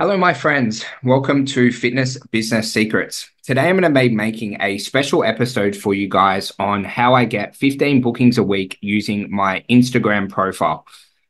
Hello, my friends. Welcome to Fitness Business Secrets. Today, I'm going to be making a special episode for you guys on how I get 15 bookings a week using my Instagram profile.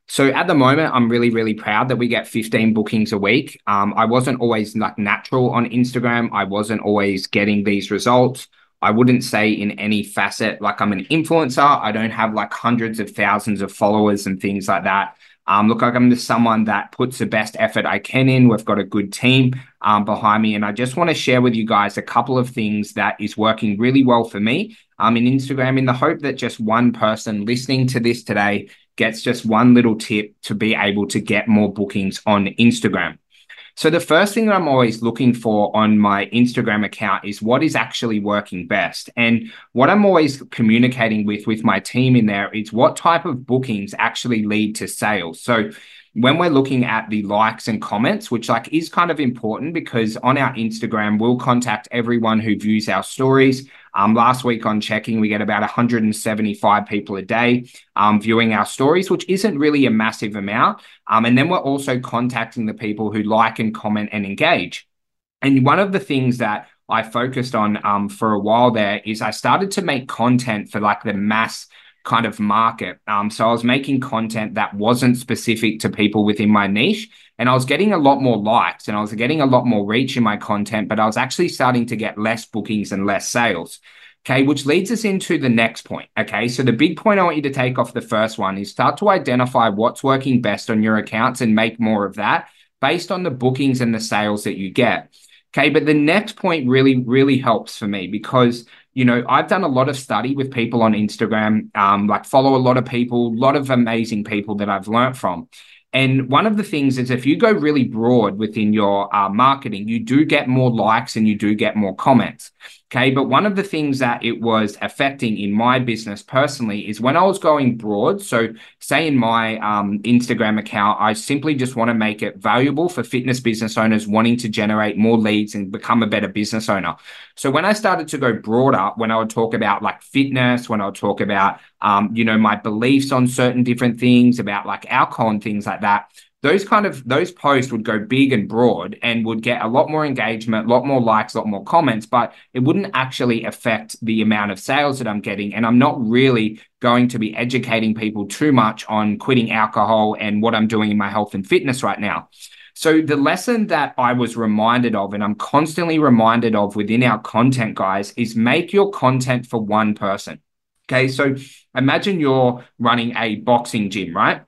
So at the moment, I'm really, really proud that we get 15 bookings a week. Um, I wasn't always like natural on Instagram. I wasn't always getting these results. I wouldn't say in any facet like I'm an influencer. I don't have like hundreds of thousands of followers and things like that. Um, look like I'm just someone that puts the best effort I can in. We've got a good team um, behind me, and I just want to share with you guys a couple of things that is working really well for me um, in Instagram, in the hope that just one person listening to this today gets just one little tip to be able to get more bookings on Instagram. So the first thing that I'm always looking for on my Instagram account is what is actually working best. And what I'm always communicating with with my team in there is what type of bookings actually lead to sales. So when we're looking at the likes and comments, which like is kind of important because on our Instagram, we'll contact everyone who views our stories. Um, last week on checking, we get about 175 people a day um, viewing our stories, which isn't really a massive amount. Um, and then we're also contacting the people who like and comment and engage. And one of the things that I focused on um, for a while there is I started to make content for like the mass kind of market. Um, so I was making content that wasn't specific to people within my niche. And I was getting a lot more likes and I was getting a lot more reach in my content, but I was actually starting to get less bookings and less sales. Okay, which leads us into the next point. Okay, so the big point I want you to take off the first one is start to identify what's working best on your accounts and make more of that based on the bookings and the sales that you get. Okay, but the next point really, really helps for me because you know, I've done a lot of study with people on Instagram, um, like follow a lot of people, a lot of amazing people that I've learned from. And one of the things is if you go really broad within your uh, marketing, you do get more likes and you do get more comments. Okay. But one of the things that it was affecting in my business personally is when I was going broad. So, say in my um, Instagram account, I simply just want to make it valuable for fitness business owners wanting to generate more leads and become a better business owner. So, when I started to go broader, when I would talk about like fitness, when I would talk about, um, you know, my beliefs on certain different things, about like alcohol and things like that, those kind of those posts would go big and broad and would get a lot more engagement, a lot more likes, a lot more comments, but it wouldn't actually affect the amount of sales that I'm getting. And I'm not really going to be educating people too much on quitting alcohol and what I'm doing in my health and fitness right now. So the lesson that I was reminded of, and I'm constantly reminded of within our content, guys, is make your content for one person. Okay. So imagine you're running a boxing gym, right?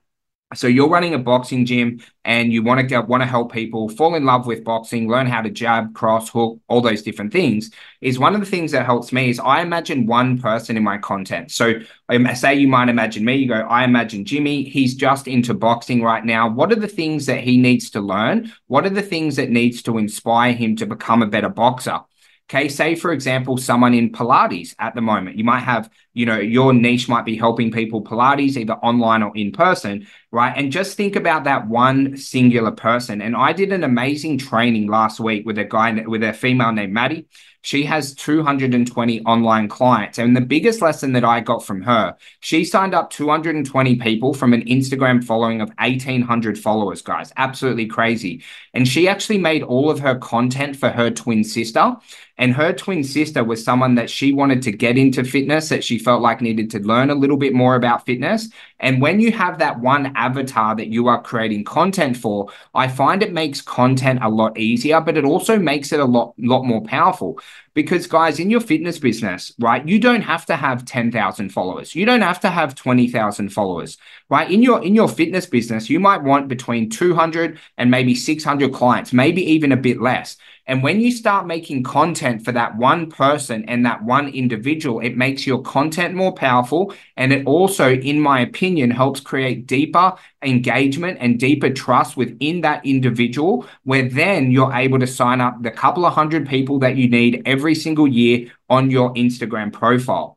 So you're running a boxing gym and you want to want to help people fall in love with boxing, learn how to jab, cross, hook, all those different things. Is one of the things that helps me is I imagine one person in my content. So um, say you might imagine me, you go, I imagine Jimmy, he's just into boxing right now. What are the things that he needs to learn? What are the things that needs to inspire him to become a better boxer? Okay, say for example, someone in Pilates at the moment, you might have, you know, your niche might be helping people Pilates either online or in person, right? And just think about that one singular person. And I did an amazing training last week with a guy, with a female named Maddie. She has 220 online clients. And the biggest lesson that I got from her, she signed up 220 people from an Instagram following of 1,800 followers, guys. Absolutely crazy. And she actually made all of her content for her twin sister. And her twin sister was someone that she wanted to get into fitness, that she felt like needed to learn a little bit more about fitness. And when you have that one avatar that you are creating content for, I find it makes content a lot easier, but it also makes it a lot, lot more powerful. Because, guys, in your fitness business, right, you don't have to have 10,000 followers. You don't have to have 20,000 followers, right? In your in your fitness business, you might want between 200 and maybe 600 clients, maybe even a bit less. And when you start making content for that one person and that one individual, it makes your content more powerful. And it also, in my opinion, helps create deeper engagement and deeper trust within that individual, where then you're able to sign up the couple of hundred people that you need every single year on your Instagram profile.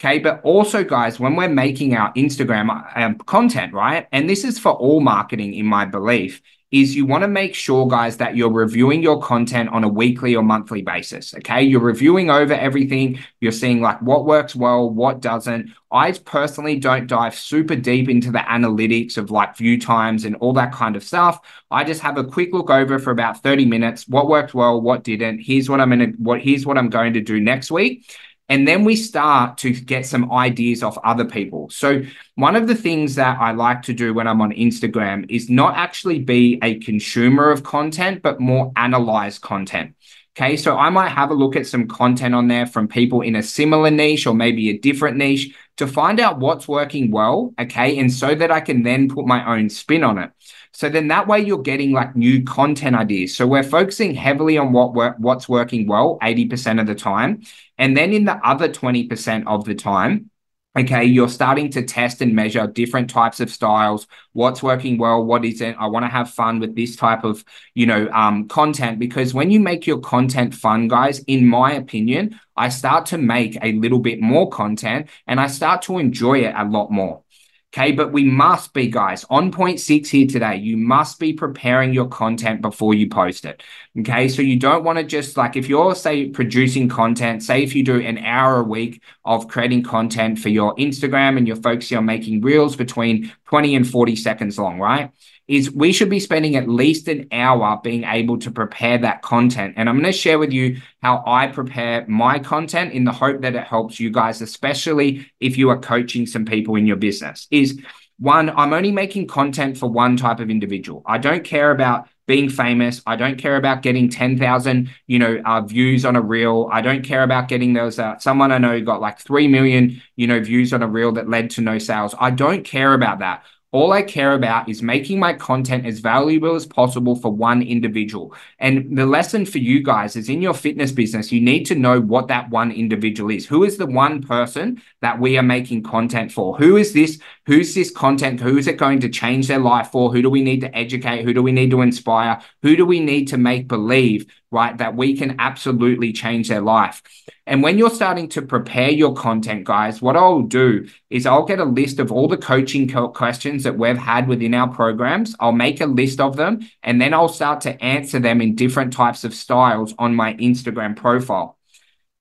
Okay. But also, guys, when we're making our Instagram um, content, right? And this is for all marketing, in my belief, is you want to make sure, guys, that you're reviewing your content on a weekly or monthly basis. Okay. You're reviewing over everything. You're seeing like what works well, what doesn't. I personally don't dive super deep into the analytics of like view times and all that kind of stuff. I just have a quick look over for about 30 minutes. What worked well, what didn't. Here's what I'm to, what, here's what I'm going to do next week. And then we start to get some ideas off other people. So, one of the things that I like to do when I'm on Instagram is not actually be a consumer of content, but more analyze content. Okay, so I might have a look at some content on there from people in a similar niche or maybe a different niche to find out what's working well. Okay, and so that I can then put my own spin on it. So then that way you're getting like new content ideas. So we're focusing heavily on what work, what's working well 80% of the time. And then in the other 20% of the time, okay, you're starting to test and measure different types of styles, what's working well, what isn't. I want to have fun with this type of, you know, um, content because when you make your content fun, guys, in my opinion, I start to make a little bit more content and I start to enjoy it a lot more. Okay, but we must be, guys, on point six here today. You must be preparing your content before you post it. Okay, so you don't want to just like if you're, say, producing content, say if you do an hour a week of creating content for your Instagram and you're focusing on making reels between 20 and 40 seconds long, right? Is we should be spending at least an hour being able to prepare that content. And I'm going to share with you how I prepare my content in the hope that it helps you guys, especially if you are coaching some people in your business. Is one, I'm only making content for one type of individual. I don't care about being famous. I don't care about getting 10,000, you know, uh, views on a reel. I don't care about getting those, uh, someone I know got like 3 million, you know, views on a reel that led to no sales. I don't care about that. All I care about is making my content as valuable as possible for one individual. And the lesson for you guys is in your fitness business, you need to know what that one individual is. Who is the one person that we are making content for? Who is this? Who's this content? Who is it going to change their life for? Who do we need to educate? Who do we need to inspire? Who do we need to make believe right? That we can absolutely change their life. And when you're starting to prepare your content, guys, what I'll do is I'll get a list of all the coaching questions that we've had within our programs. I'll make a list of them and then I'll start to answer them in different types of styles on my Instagram profile.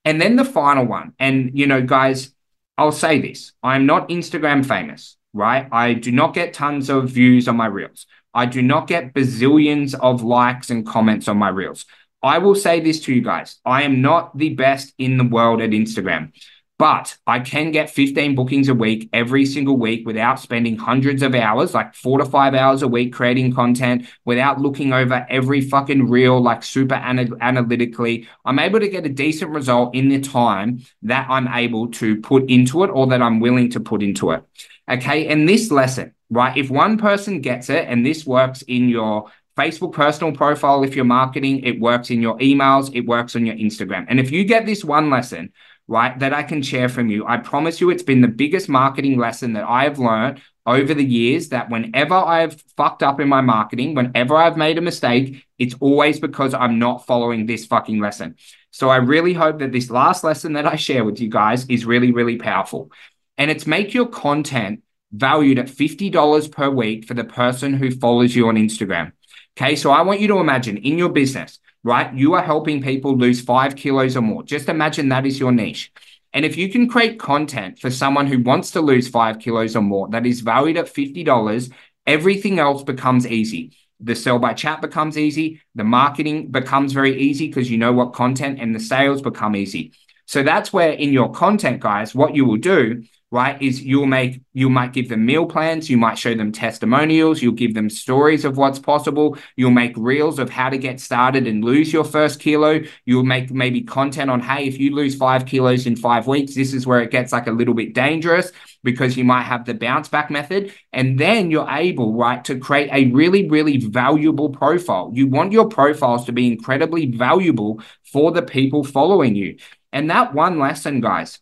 And then the final one, and you know, guys, I'll say this I'm not Instagram famous, right? I do not get tons of views on my reels. I do not get bazillions of likes and comments on my reels. I will say this to you guys I am not the best in the world at Instagram, but I can get 15 bookings a week every single week without spending hundreds of hours, like four to five hours a week creating content, without looking over every fucking reel, like super ana- analytically. I'm able to get a decent result in the time that I'm able to put into it or that I'm willing to put into it. Okay. And this lesson, right? If one person gets it and this works in your Facebook personal profile, if you're marketing, it works in your emails, it works on your Instagram. And if you get this one lesson, right, that I can share from you, I promise you it's been the biggest marketing lesson that I have learned over the years that whenever I've fucked up in my marketing, whenever I've made a mistake, it's always because I'm not following this fucking lesson. So I really hope that this last lesson that I share with you guys is really, really powerful. And it's make your content valued at $50 per week for the person who follows you on Instagram. Okay, so I want you to imagine in your business, right? You are helping people lose five kilos or more. Just imagine that is your niche. And if you can create content for someone who wants to lose five kilos or more that is valued at $50, everything else becomes easy. The sell by chat becomes easy. The marketing becomes very easy because you know what content and the sales become easy. So that's where in your content, guys, what you will do right is you'll make you might give them meal plans you might show them testimonials you'll give them stories of what's possible you'll make reels of how to get started and lose your first kilo you'll make maybe content on hey if you lose five kilos in five weeks this is where it gets like a little bit dangerous because you might have the bounce back method. And then you're able right to create a really really valuable profile. You want your profiles to be incredibly valuable for the people following you. And that one lesson guys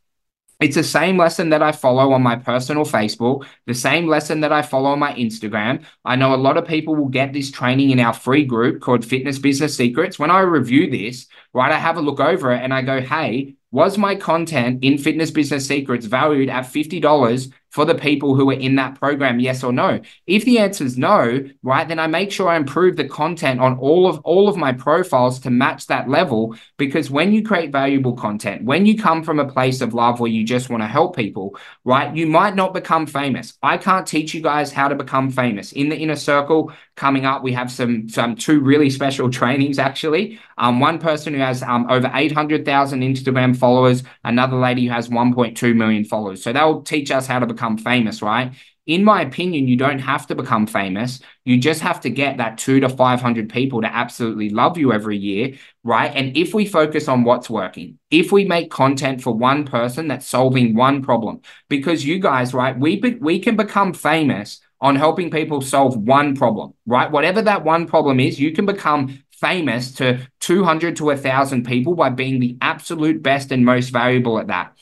it's the same lesson that I follow on my personal Facebook, the same lesson that I follow on my Instagram. I know a lot of people will get this training in our free group called Fitness Business Secrets. When I review this, right, I have a look over it and I go, hey, Was my content in Fitness Business Secrets valued at $50 for the people who are in that program yes or no? If the answer is no right then i make sure i improve the content on all of all of my profiles to match that level because when you create valuable content when you come from a place of love where you just want to help people right you might not become famous. I can't teach you guys how to become famous. In the inner circle coming up we have some some two really special trainings actually. Um, one person who has um, over 800000 instagram followers another lady who has 1.2 million followers. So they'll teach us how to become become famous, right? In my opinion, you don't have to become famous. You just have to get that two to 500 people to absolutely love you every year, right? And if we focus on what's working, if we make content for one person that's solving one problem, because you guys, right, we, be, we can become famous on helping people solve one problem, right? Whatever that one problem is, you can become famous to 200 to 1,000 people by being the absolute best and most valuable at that.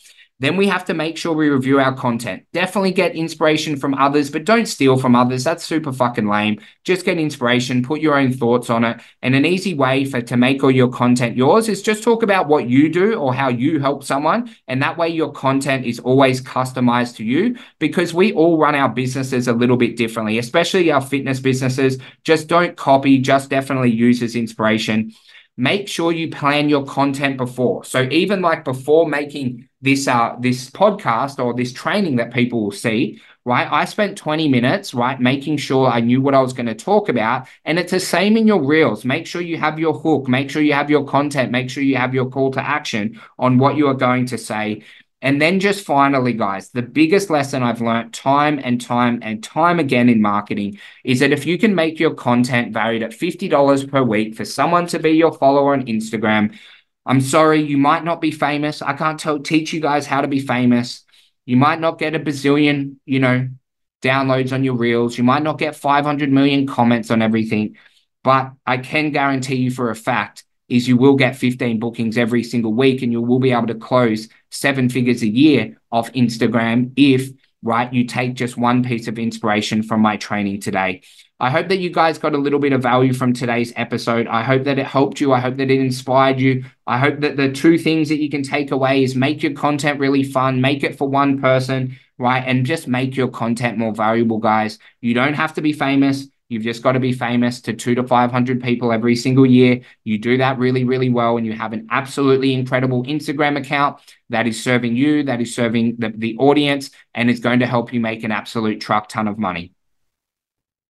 Then we have to make sure we review our content. Definitely get inspiration from others, but don't steal from others. That's super fucking lame. Just get inspiration, put your own thoughts on it. And an easy way for to make all your content yours is just talk about what you do or how you help someone. And that way your content is always customized to you because we all run our businesses a little bit differently, especially our fitness businesses. Just don't copy, just definitely use as inspiration make sure you plan your content before. So even like before making this uh this podcast or this training that people will see, right? I spent 20 minutes, right, making sure I knew what I was going to talk about. And it's the same in your reels. Make sure you have your hook, make sure you have your content, make sure you have your call to action on what you are going to say. And then just finally, guys, the biggest lesson I've learned time and time and time again in marketing is that if you can make your content valued at $50 per week for someone to be your follower on Instagram, I'm sorry, you might not be famous. I can't tell, teach you guys how to be famous. You might not get a bazillion, you know, downloads on your reels. You might not get 500 million comments on everything, but I can guarantee you for a fact is you will get 15 bookings every single week and you will be able to close seven figures a year off Instagram if right you take just one piece of inspiration from my training today. I hope that you guys got a little bit of value from today's episode. I hope that it helped you. I hope that it inspired you. I hope that the two things that you can take away is make your content really fun, make it for one person, right? And just make your content more valuable, guys. You don't have to be famous. You've just got to be famous to two to 500 people every single year. You do that really, really well, and you have an absolutely incredible Instagram account that is serving you, that is serving the, the audience, and is going to help you make an absolute truck ton of money.